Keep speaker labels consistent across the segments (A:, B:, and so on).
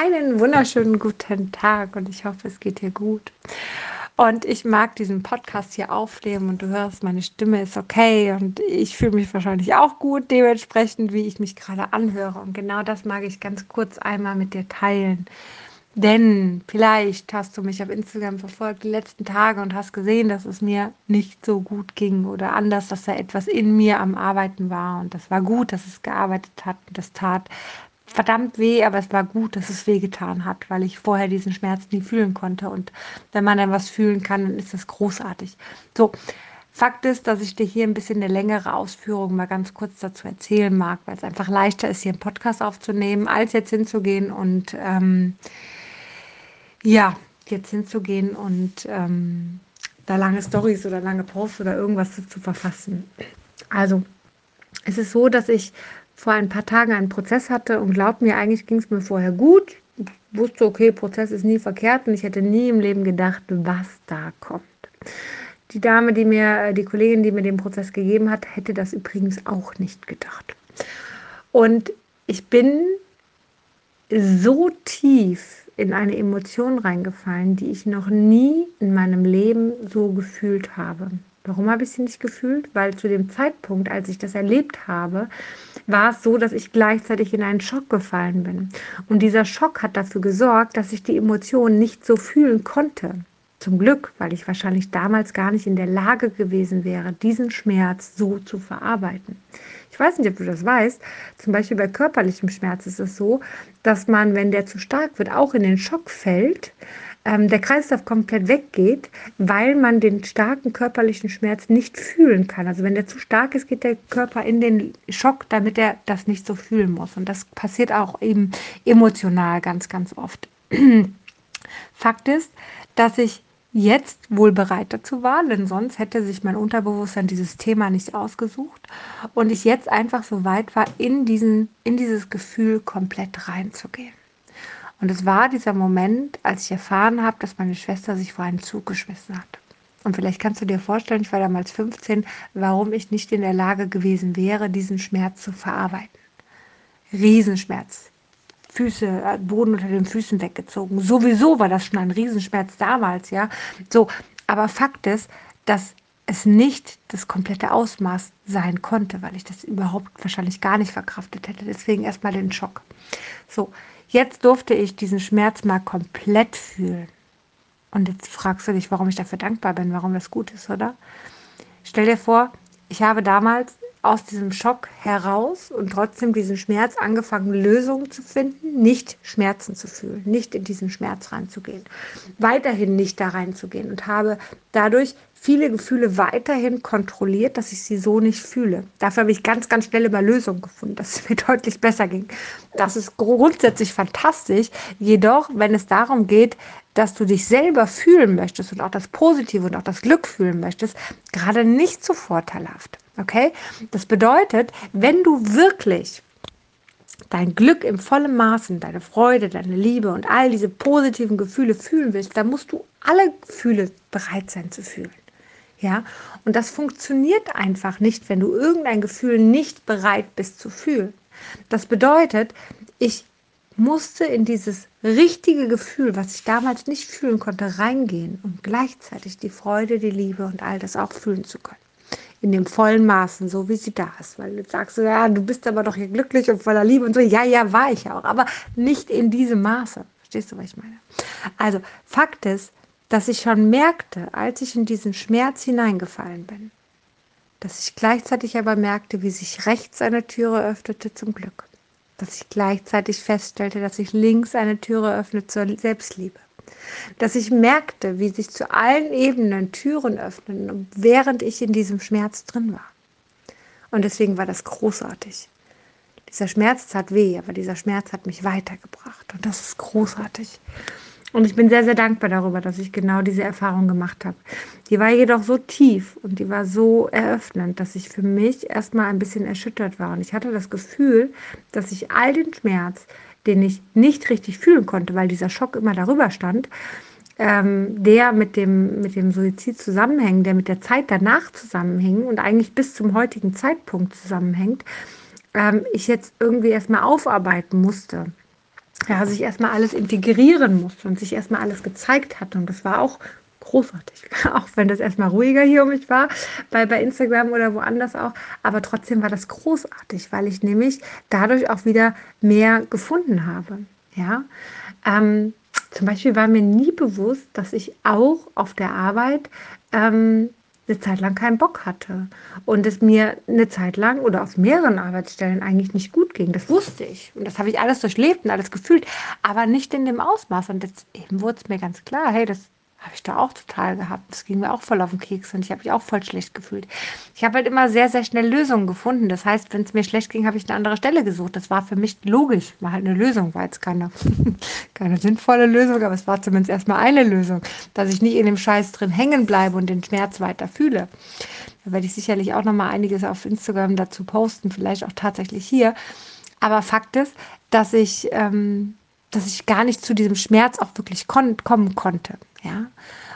A: Einen wunderschönen guten Tag und ich hoffe, es geht dir gut. Und ich mag diesen Podcast hier aufnehmen und du hörst, meine Stimme ist okay und ich fühle mich wahrscheinlich auch gut, dementsprechend, wie ich mich gerade anhöre. Und genau das mag ich ganz kurz einmal mit dir teilen. Denn vielleicht hast du mich auf Instagram verfolgt die letzten Tage und hast gesehen, dass es mir nicht so gut ging oder anders, dass da etwas in mir am Arbeiten war. Und das war gut, dass es gearbeitet hat und das tat verdammt weh, aber es war gut, dass es weh getan hat, weil ich vorher diesen Schmerz nie fühlen konnte. Und wenn man dann was fühlen kann, dann ist das großartig. So, Fakt ist, dass ich dir hier ein bisschen eine längere Ausführung mal ganz kurz dazu erzählen mag, weil es einfach leichter ist, hier einen Podcast aufzunehmen, als jetzt hinzugehen und ähm, ja, jetzt hinzugehen und ähm, da lange Stories oder lange Posts oder irgendwas zu, zu verfassen. Also, es ist so, dass ich vor ein paar Tagen einen Prozess hatte und glaubt mir, eigentlich ging es mir vorher gut. Ich wusste, okay, Prozess ist nie verkehrt und ich hätte nie im Leben gedacht, was da kommt. Die Dame, die mir, äh, die Kollegin, die mir den Prozess gegeben hat, hätte das übrigens auch nicht gedacht. Und ich bin so tief in eine Emotion reingefallen, die ich noch nie in meinem Leben so gefühlt habe. Warum habe ich sie nicht gefühlt? Weil zu dem Zeitpunkt, als ich das erlebt habe, war es so, dass ich gleichzeitig in einen Schock gefallen bin. Und dieser Schock hat dafür gesorgt, dass ich die Emotionen nicht so fühlen konnte. Zum Glück, weil ich wahrscheinlich damals gar nicht in der Lage gewesen wäre, diesen Schmerz so zu verarbeiten. Ich weiß nicht, ob du das weißt. Zum Beispiel bei körperlichem Schmerz ist es so, dass man, wenn der zu stark wird, auch in den Schock fällt ähm, der Kreislauf komplett weggeht, weil man den starken körperlichen Schmerz nicht fühlen kann. Also wenn der zu stark ist, geht der Körper in den Schock, damit er das nicht so fühlen muss. Und das passiert auch eben emotional ganz, ganz oft. Fakt ist, dass ich jetzt wohl bereit dazu war, denn sonst hätte sich mein Unterbewusstsein dieses Thema nicht ausgesucht und ich jetzt einfach so weit war, in, diesen, in dieses Gefühl komplett reinzugehen. Und es war dieser Moment, als ich erfahren habe, dass meine Schwester sich vor einen Zug geschmissen hat. Und vielleicht kannst du dir vorstellen, ich war damals 15, warum ich nicht in der Lage gewesen wäre, diesen Schmerz zu verarbeiten. Riesenschmerz. Füße, äh, Boden unter den Füßen weggezogen. Sowieso war das schon ein Riesenschmerz damals, ja. So, aber Fakt ist, dass es nicht das komplette Ausmaß sein konnte, weil ich das überhaupt wahrscheinlich gar nicht verkraftet hätte. Deswegen erstmal den Schock. So, Jetzt durfte ich diesen Schmerz mal komplett fühlen. Und jetzt fragst du dich, warum ich dafür dankbar bin, warum das gut ist, oder? Stell dir vor, ich habe damals aus diesem Schock heraus und trotzdem diesen Schmerz angefangen, Lösungen zu finden, nicht Schmerzen zu fühlen, nicht in diesen Schmerz reinzugehen, weiterhin nicht da reinzugehen und habe dadurch viele Gefühle weiterhin kontrolliert, dass ich sie so nicht fühle. Dafür habe ich ganz, ganz schnell über Lösungen gefunden, dass es mir deutlich besser ging. Das ist grundsätzlich fantastisch. Jedoch, wenn es darum geht, dass du dich selber fühlen möchtest und auch das Positive und auch das Glück fühlen möchtest, gerade nicht so vorteilhaft. Okay? Das bedeutet, wenn du wirklich dein Glück im vollen Maßen, deine Freude, deine Liebe und all diese positiven Gefühle fühlen willst, dann musst du alle Gefühle bereit sein zu fühlen. Ja, und das funktioniert einfach nicht, wenn du irgendein Gefühl nicht bereit bist zu fühlen. Das bedeutet, ich musste in dieses richtige Gefühl, was ich damals nicht fühlen konnte, reingehen und gleichzeitig die Freude, die Liebe und all das auch fühlen zu können. In dem vollen Maßen, so wie sie da ist. Weil du sagst, ja, du bist aber doch hier glücklich und voller Liebe und so. Ja, ja, war ich auch, aber nicht in diesem Maße. Verstehst du, was ich meine? Also, Fakt ist, dass ich schon merkte, als ich in diesen Schmerz hineingefallen bin, dass ich gleichzeitig aber merkte, wie sich rechts eine Türe öffnete zum Glück, dass ich gleichzeitig feststellte, dass sich links eine Türe öffnet zur Selbstliebe, dass ich merkte, wie sich zu allen Ebenen Türen öffnen, während ich in diesem Schmerz drin war. Und deswegen war das großartig. Dieser Schmerz tat weh, aber dieser Schmerz hat mich weitergebracht und das ist großartig. Und ich bin sehr, sehr dankbar darüber, dass ich genau diese Erfahrung gemacht habe. Die war jedoch so tief und die war so eröffnend, dass ich für mich erstmal ein bisschen erschüttert war. Und ich hatte das Gefühl, dass ich all den Schmerz, den ich nicht richtig fühlen konnte, weil dieser Schock immer darüber stand, ähm, der mit dem, mit dem Suizid zusammenhängt, der mit der Zeit danach zusammenhängt und eigentlich bis zum heutigen Zeitpunkt zusammenhängt, ähm, ich jetzt irgendwie erstmal aufarbeiten musste ja, sich erstmal alles integrieren musste und sich erstmal alles gezeigt hat. Und das war auch großartig. Auch wenn das erstmal ruhiger hier um mich war, bei, bei Instagram oder woanders auch. Aber trotzdem war das großartig, weil ich nämlich dadurch auch wieder mehr gefunden habe. Ja. Ähm, zum Beispiel war mir nie bewusst, dass ich auch auf der Arbeit ähm, eine Zeit lang keinen Bock hatte und es mir eine Zeit lang oder auf mehreren Arbeitsstellen eigentlich nicht gut ging. Das wusste ich und das habe ich alles durchlebt und alles gefühlt, aber nicht in dem Ausmaß. Und jetzt eben wurde es mir ganz klar, hey, das habe ich da auch total gehabt. Das ging mir auch voll auf den Keks und ich habe mich auch voll schlecht gefühlt. Ich habe halt immer sehr, sehr schnell Lösungen gefunden. Das heißt, wenn es mir schlecht ging, habe ich eine andere Stelle gesucht. Das war für mich logisch. War halt eine Lösung, war jetzt keine, keine sinnvolle Lösung, aber es war zumindest erstmal eine Lösung, dass ich nicht in dem Scheiß drin hängen bleibe und den Schmerz weiter fühle. Da werde ich sicherlich auch nochmal einiges auf Instagram dazu posten, vielleicht auch tatsächlich hier. Aber Fakt ist, dass ich, ähm, dass ich gar nicht zu diesem Schmerz auch wirklich kon kommen konnte. Ja?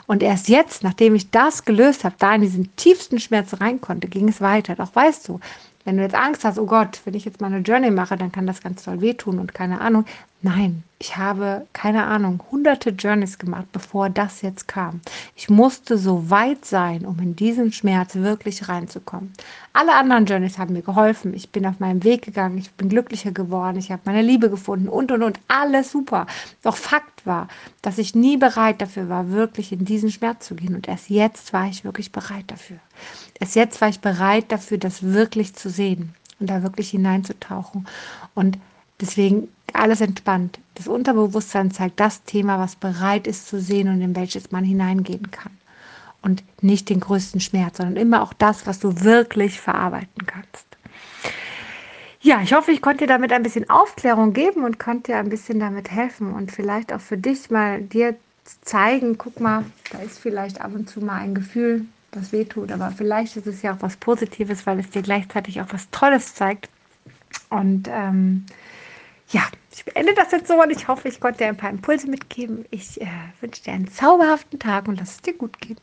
A: Und erst jetzt, nachdem ich das gelöst habe, da in diesen tiefsten Schmerz rein konnte, ging es weiter. Doch weißt du, wenn du jetzt Angst hast, oh Gott, wenn ich jetzt mal eine Journey mache, dann kann das ganz toll wehtun und keine Ahnung. Nein, ich habe, keine Ahnung, hunderte Journeys gemacht, bevor das jetzt kam. Ich musste so weit sein, um in diesen Schmerz wirklich reinzukommen. Alle anderen Journeys haben mir geholfen. Ich bin auf meinem Weg gegangen, ich bin glücklicher geworden, ich habe meine Liebe gefunden und, und, und. Alles super. Doch Fakt war, dass ich nie bereit dafür war, wirklich in diesen Schmerz zu gehen. Und erst jetzt war ich wirklich bereit dafür. Erst jetzt war ich bereit dafür, das wirklich zu sehen und da wirklich hineinzutauchen. Und deswegen alles entspannt. Das Unterbewusstsein zeigt das Thema, was bereit ist zu sehen und in welches man hineingehen kann. Und nicht den größten Schmerz, sondern immer auch das, was du wirklich verarbeiten kannst. Ja, ich hoffe, ich konnte dir damit ein bisschen Aufklärung geben und konnte dir ein bisschen damit helfen und vielleicht auch für dich mal dir zeigen, guck mal, da ist vielleicht ab und zu mal ein Gefühl, was wehtut, aber vielleicht ist es ja auch was Positives, weil es dir gleichzeitig auch was Tolles zeigt. Und ähm, ja, ich beende das jetzt so und ich hoffe, ich konnte dir ein paar Impulse mitgeben. Ich äh, wünsche dir einen zauberhaften Tag und lass es dir gut gehen.